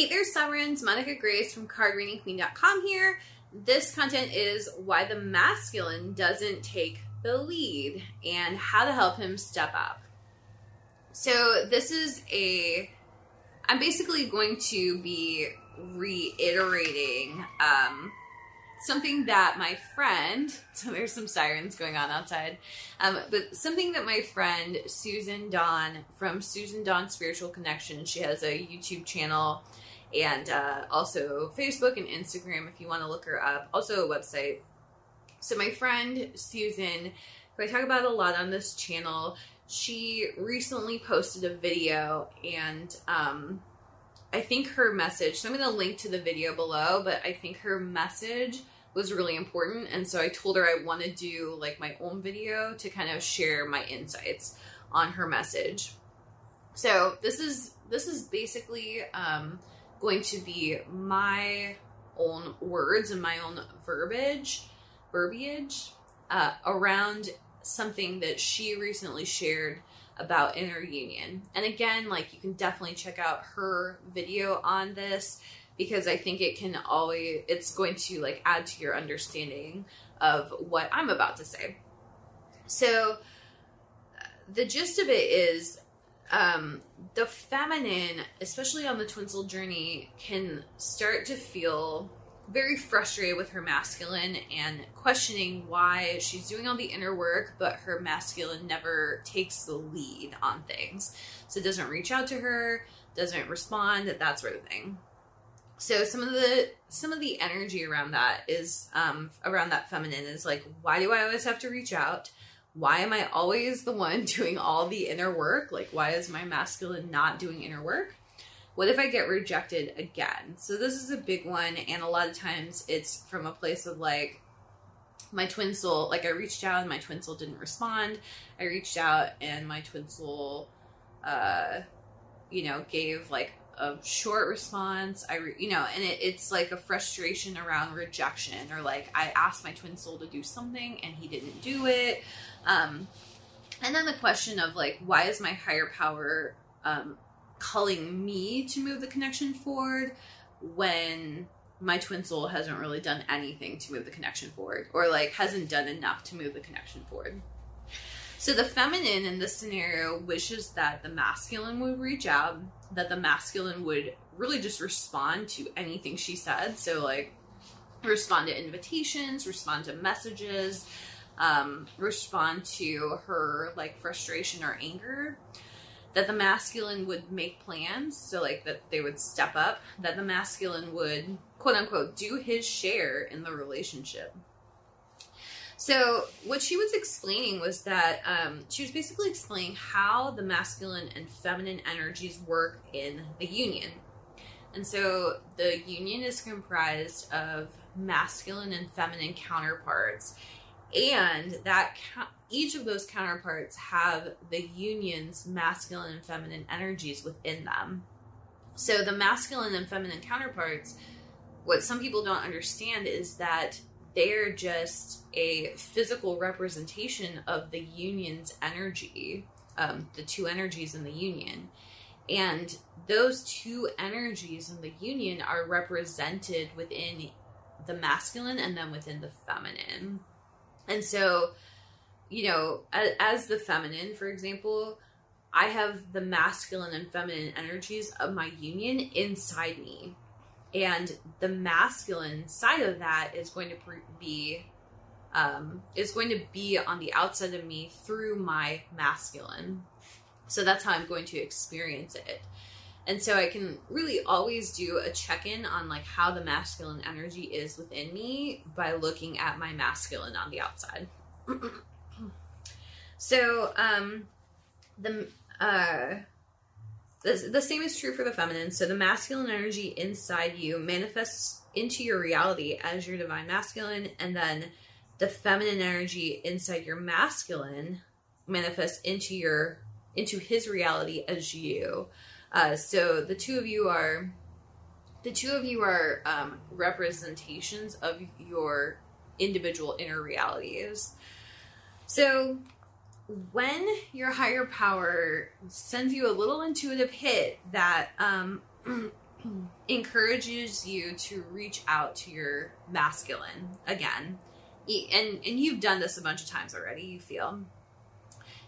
Hey there, Sovereigns. Monica Grace from cardreadingqueen.com here. This content is why the masculine doesn't take the lead and how to help him step up. So, this is a. I'm basically going to be reiterating um, something that my friend, so there's some sirens going on outside, um, but something that my friend Susan Dawn from Susan Dawn Spiritual Connection, she has a YouTube channel and uh, also Facebook and Instagram if you want to look her up, also a website. So, my friend Susan, who I talk about a lot on this channel, she recently posted a video and um, I think her message, so I'm going to link to the video below, but I think her message was really important. And so I told her I want to do like my own video to kind of share my insights on her message. So this is, this is basically, um, going to be my own words and my own verbiage, verbiage uh, around something that she recently shared about inner union. And again, like you can definitely check out her video on this because I think it can always it's going to like add to your understanding of what I'm about to say. So the gist of it is um, the feminine, especially on the twin soul journey, can start to feel very frustrated with her masculine and questioning why she's doing all the inner work, but her masculine never takes the lead on things. So it doesn't reach out to her, doesn't respond, that sort of thing. So some of the some of the energy around that is um, around that feminine is like, why do I always have to reach out? Why am I always the one doing all the inner work? Like, why is my masculine not doing inner work? What if I get rejected again? So, this is a big one. And a lot of times it's from a place of like, my twin soul, like, I reached out and my twin soul didn't respond. I reached out and my twin soul, uh, you know, gave like a short response. I, re- you know, and it, it's like a frustration around rejection or like I asked my twin soul to do something and he didn't do it. Um, and then the question of like, why is my higher power um, calling me to move the connection forward when my twin soul hasn't really done anything to move the connection forward or like hasn't done enough to move the connection forward? So the feminine in this scenario wishes that the masculine would reach out, that the masculine would really just respond to anything she said. So like respond to invitations, respond to messages, um, respond to her like frustration or anger. That the masculine would make plans, so like that they would step up, that the masculine would quote unquote do his share in the relationship. So, what she was explaining was that um, she was basically explaining how the masculine and feminine energies work in the union. And so, the union is comprised of masculine and feminine counterparts, and that each of those counterparts have the union's masculine and feminine energies within them. So, the masculine and feminine counterparts, what some people don't understand is that they're just a physical representation of the union's energy, um, the two energies in the union. And those two energies in the union are represented within the masculine and then within the feminine. And so, you know, as, as the feminine, for example, I have the masculine and feminine energies of my union inside me and the masculine side of that is going to be um, is going to be on the outside of me through my masculine. So that's how i'm going to experience it. And so i can really always do a check-in on like how the masculine energy is within me by looking at my masculine on the outside. So um the uh the, same is true for the feminine. So the masculine energy inside you manifests into your reality as your divine masculine, and then the feminine energy inside your masculine manifests into your into his reality as you. Uh, so the two of you are the two of you are um, representations of your individual inner realities. So when your higher power sends you a little intuitive hit that um, encourages you to reach out to your masculine again. And and you've done this a bunch of times already, you feel.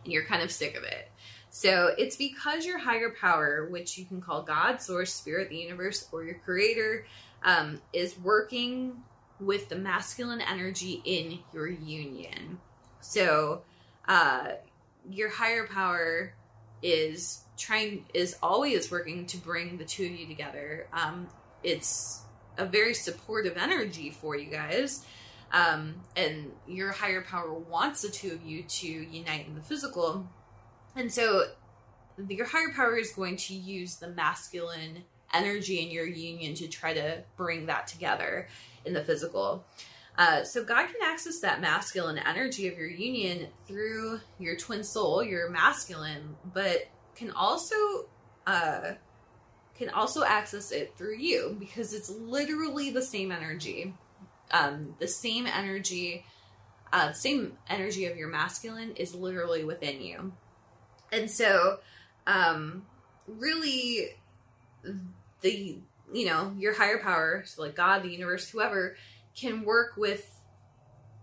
And you're kind of sick of it. So it's because your higher power, which you can call God, source, spirit, the universe, or your creator, um, is working with the masculine energy in your union. So uh, your higher power is trying is always working to bring the two of you together. Um, it's a very supportive energy for you guys. Um, and your higher power wants the two of you to unite in the physical. And so your higher power is going to use the masculine energy in your union to try to bring that together in the physical. Uh, so God can access that masculine energy of your union through your twin soul, your masculine, but can also uh, can also access it through you because it's literally the same energy, um, the same energy, uh, same energy of your masculine is literally within you, and so um, really the you know your higher power, so like God, the universe, whoever can work with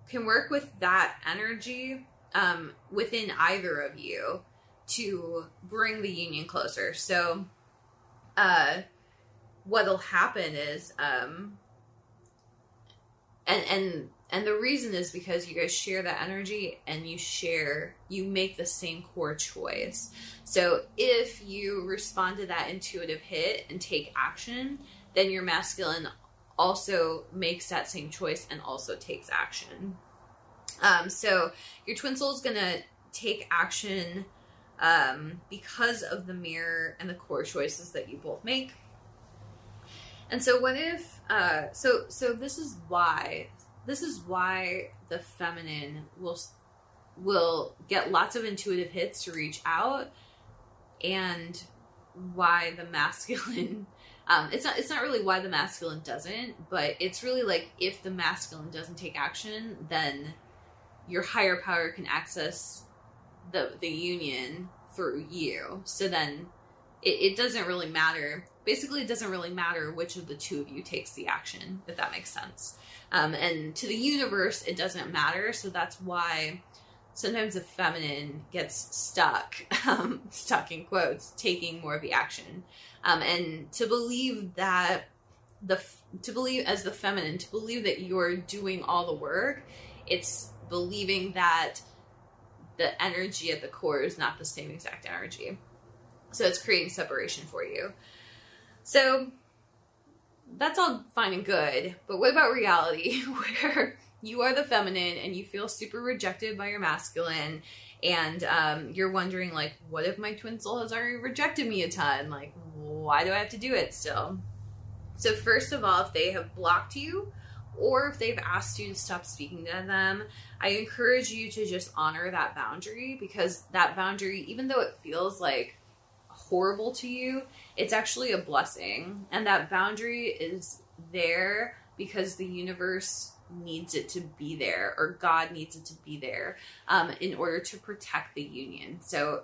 can work with that energy um, within either of you to bring the union closer. So, uh, what'll happen is, um, and and and the reason is because you guys share that energy and you share, you make the same core choice. So if you respond to that intuitive hit and take action, then your masculine also makes that same choice and also takes action. Um, so your twin soul is going to take action um, because of the mirror and the core choices that you both make. And so, what if? Uh, so, so this is why. This is why the feminine will will get lots of intuitive hits to reach out, and why the masculine um, it's not it's not really why the masculine doesn't, but it's really like if the masculine doesn't take action, then your higher power can access the the union through you. So then it, it doesn't really matter. Basically, it doesn't really matter which of the two of you takes the action, if that makes sense. Um, and to the universe, it doesn't matter. So that's why sometimes the feminine gets stuck, um, stuck in quotes, taking more of the action. Um, and to believe that the to believe as the feminine, to believe that you're doing all the work, it's believing that the energy at the core is not the same exact energy. So it's creating separation for you. So that's all fine and good, but what about reality where you are the feminine and you feel super rejected by your masculine. And um, you're wondering like what if my twin soul has already rejected me a ton? Like why do i have to do it still? So first of all if they have blocked you or if they've asked you to stop speaking to them i encourage you to just honor that boundary because that boundary even though it feels like horrible to you it's actually a blessing. And that boundary is there because the universe needs it to be there or God needs it to be there um, in order to protect the union. So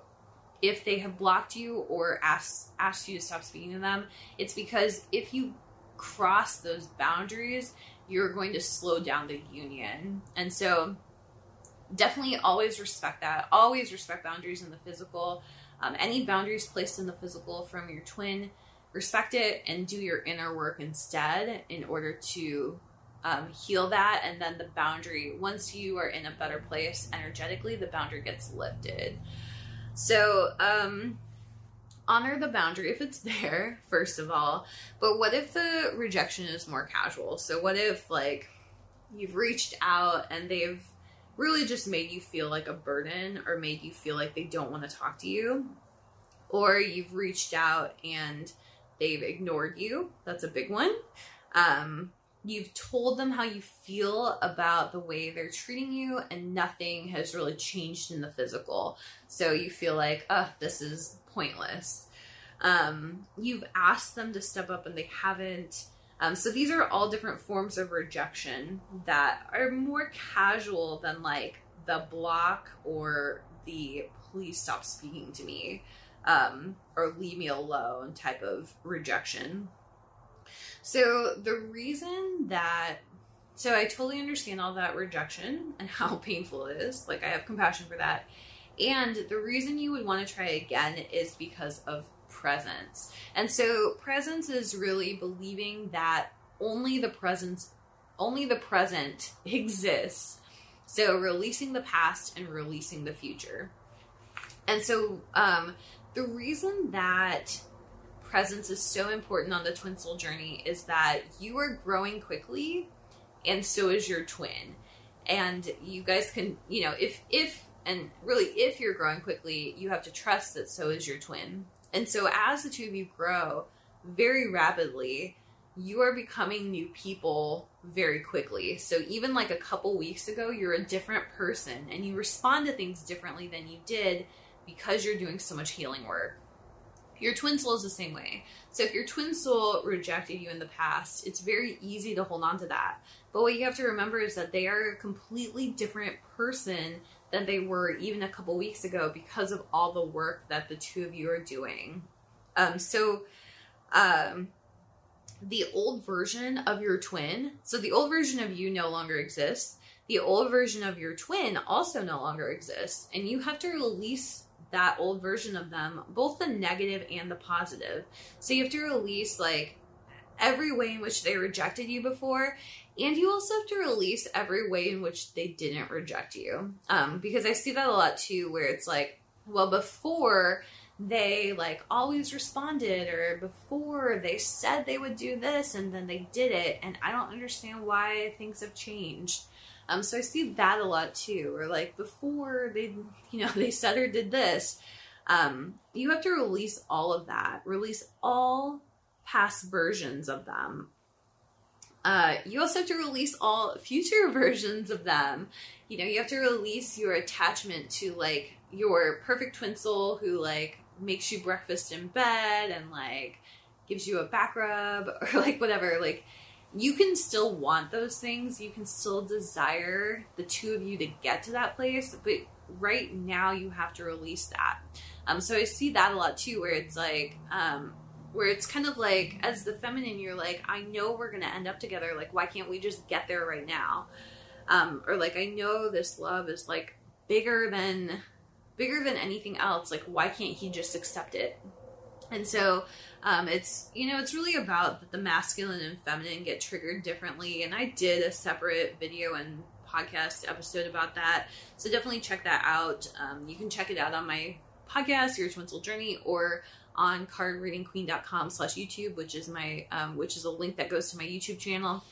if they have blocked you or asked asked you to stop speaking to them, it's because if you cross those boundaries, you're going to slow down the union. And so definitely always respect that. Always respect boundaries in the physical. Um, any boundaries placed in the physical from your twin, respect it and do your inner work instead in order to um, heal that and then the boundary once you are in a better place energetically the boundary gets lifted. So um honor the boundary if it's there first of all. But what if the rejection is more casual? So what if like you've reached out and they've really just made you feel like a burden or made you feel like they don't want to talk to you? Or you've reached out and they've ignored you. That's a big one. Um, you've told them how you feel about the way they're treating you and nothing has really changed in the physical. So you feel like oh this is pointless. Um, you've asked them to step up and they haven't. Um, so these are all different forms of rejection that are more casual than like the block or the please stop speaking to me um, or leave me alone type of rejection So the reason that so I totally understand all that rejection and how painful it is. Like I have compassion for that. And the reason you would want to try again is because of presence. And so presence is really believing that only the presence only the present exists. So releasing the past and releasing the future. And so um the reason that presence is so important on the twin soul journey is that you are growing quickly and so is your twin. And you guys can, you know, if if and really if you're growing quickly, you have to trust that so is your twin. And so as the two of you grow very rapidly, you are becoming new people very quickly. So even like a couple weeks ago, you're a different person and you respond to things differently than you did because you're doing so much healing work. Your twin soul is the same way. So if your twin soul rejected you in the past, it's very easy to hold on to that. But what you have to remember is that they are a completely different person than they were even a couple weeks ago because of all the work that the two of you are doing. Um, so, um, the old version of your twin, so the old version of you no longer exists. The old version of your twin also no longer exists. And you have to release that old version of them, both the negative and the positive. So you have to release like every way in which they rejected you before and you also have to release every way in which they didn't reject you um, because i see that a lot too where it's like well before they like always responded or before they said they would do this and then they did it and i don't understand why things have changed um, so I see that a lot too. Or like before they, you know, they said or did this. Um, you have to release all of that. Release all past versions of them. Uh, you also have to release all future versions of them. You know, you have to release your attachment to like your perfect twin soul who like makes you breakfast in bed and like gives you a back rub or like whatever. Like you can still want those things. You can still desire the two of you to get to that place, but right now you have to release that. Um, so I see that a lot too, where it's like, um, where it's kind of like, as the feminine, you're like, I know we're gonna end up together. Like, why can't we just get there right now? Um, or like, I know this love is like bigger than, bigger than anything else. Like, why can't he just accept it? And so um, it's you know it's really about that the masculine and feminine get triggered differently. And I did a separate video and podcast episode about that, so definitely check that out. Um, you can check it out on my podcast, Your Twin Soul Journey, or on cardreadingqueen.com slash YouTube, which is my um, which is a link that goes to my YouTube channel.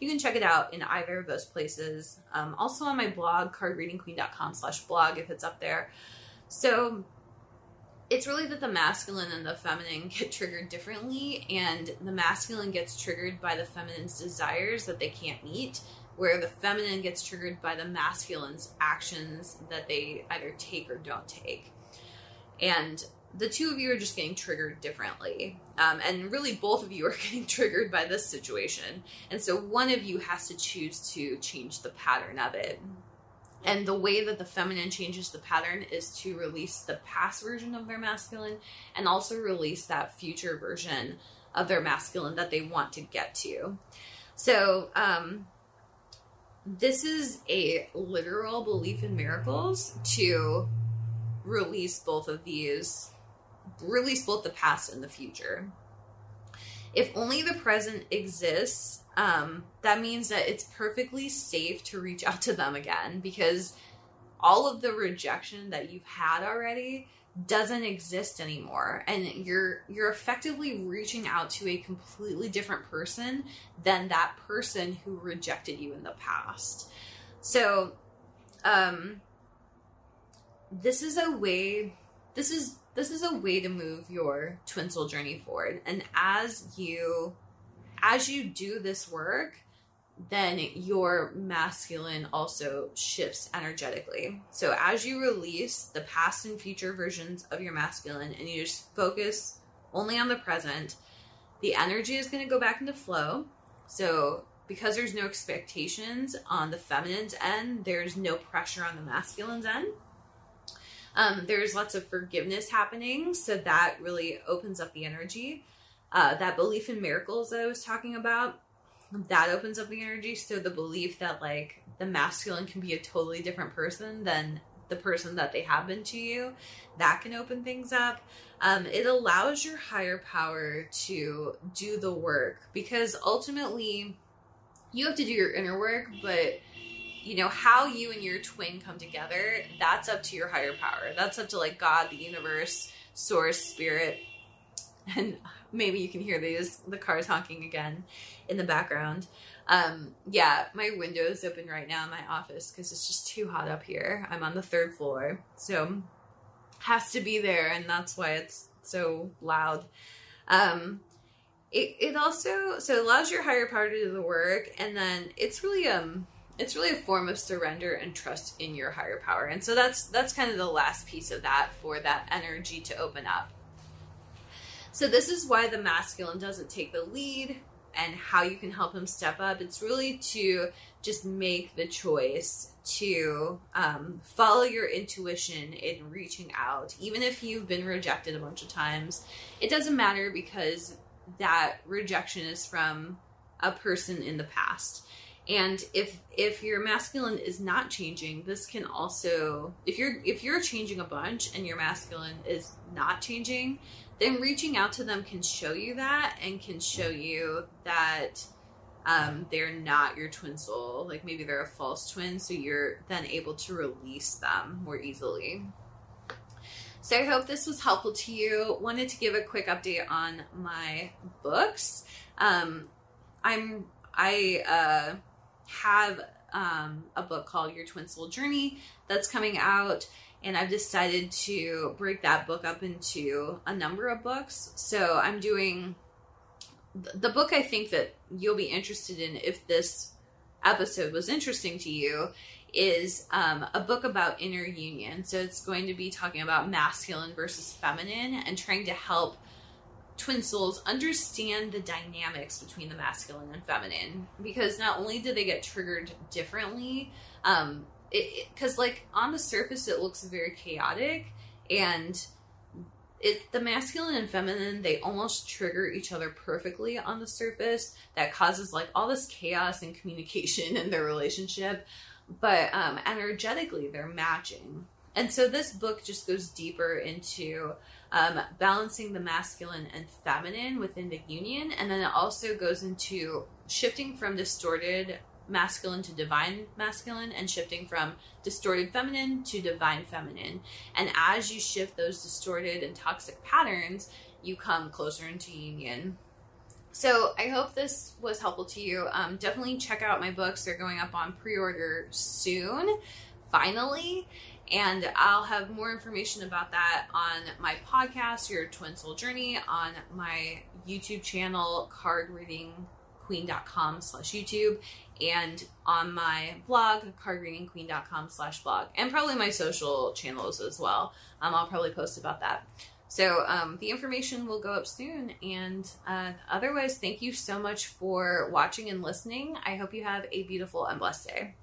You can check it out in either of those places. Um, also on my blog, cardreadingqueen.com slash blog, if it's up there. So it's really that the masculine and the feminine get triggered differently, and the masculine gets triggered by the feminine's desires that they can't meet, where the feminine gets triggered by the masculine's actions that they either take or don't take. And the two of you are just getting triggered differently. Um, and really, both of you are getting triggered by this situation. And so, one of you has to choose to change the pattern of it. And the way that the feminine changes the pattern is to release the past version of their masculine and also release that future version of their masculine that they want to get to. So, um, this is a literal belief in miracles to release both of these, release both the past and the future. If only the present exists, um, that means that it's perfectly safe to reach out to them again because all of the rejection that you've had already doesn't exist anymore. And you're you're effectively reaching out to a completely different person than that person who rejected you in the past. So um this is a way this is this is a way to move your twin soul journey forward and as you as you do this work, then your masculine also shifts energetically. So as you release the past and future versions of your masculine and you just focus only on the present, the energy is going to go back into flow. So because there's no expectations on the feminine's end, there's no pressure on the masculine's end. Um, there's lots of forgiveness happening, so that really opens up the energy. uh, that belief in miracles that I was talking about, that opens up the energy. So the belief that like the masculine can be a totally different person than the person that they have been to you, that can open things up. Um, it allows your higher power to do the work because ultimately you have to do your inner work, but you know how you and your twin come together that's up to your higher power. That's up to like god the universe source spirit. And maybe you can hear these the cars honking again in the background. Um yeah my window is open right now in my office because it's just too hot up here. I'm on the third floor so has to be there and that's why it's so loud. Um it, it also so it allows your higher power to do the work and then it's really um it's really a form of surrender and trust in your higher power. And so that's that's kind of the last piece of that for that energy to open up. So this is why the masculine doesn't take the lead and how you can help him step up. It's really to just make the choice to um, follow your intuition in reaching out. Even if you've been rejected a bunch of times it doesn't matter because that rejection is from a person in the past and if if your masculine is not changing this can also if you're if you're changing a bunch and your masculine is not changing then reaching out to them can show you that and can show you that um, they're not your twin soul like maybe they're a false twin so you're then able to release them more easily so I hope this was helpful to you. Wanted to give a quick update on my books. Um, I'm I uh, have um, a book called Your Twin Soul Journey that's coming out, and I've decided to break that book up into a number of books. So I'm doing the book I think that you'll be interested in if this episode was interesting to you is um, a book about inner union. So it's going to be talking about masculine versus feminine and trying to help twin souls understand the dynamics between the masculine and feminine. Because not only do they get triggered differently um because like on the surface it looks very chaotic and it the masculine and feminine they almost trigger each other perfectly on the surface. That causes like all this chaos and communication in their relationship. But um, energetically they're matching. And so this book just goes deeper into um, balancing the masculine and feminine within the union. And then it also goes into shifting from distorted masculine to divine masculine and shifting from distorted feminine to divine feminine. And as you shift those distorted and toxic patterns, you come closer into union. So I hope this was helpful to you. Um, definitely check out my books. They're going up on pre-order soon, finally. And I'll have more information about that on my podcast, Your Twin Soul Journey, on my YouTube channel, cardreadingqueen.com slash YouTube, and on my blog, cardreadingqueen.com slash blog, and probably my social channels as well. Um, I'll probably post about that. So um, the information will go up soon. And uh, otherwise, thank you so much for watching and listening. I hope you have a beautiful and blessed day.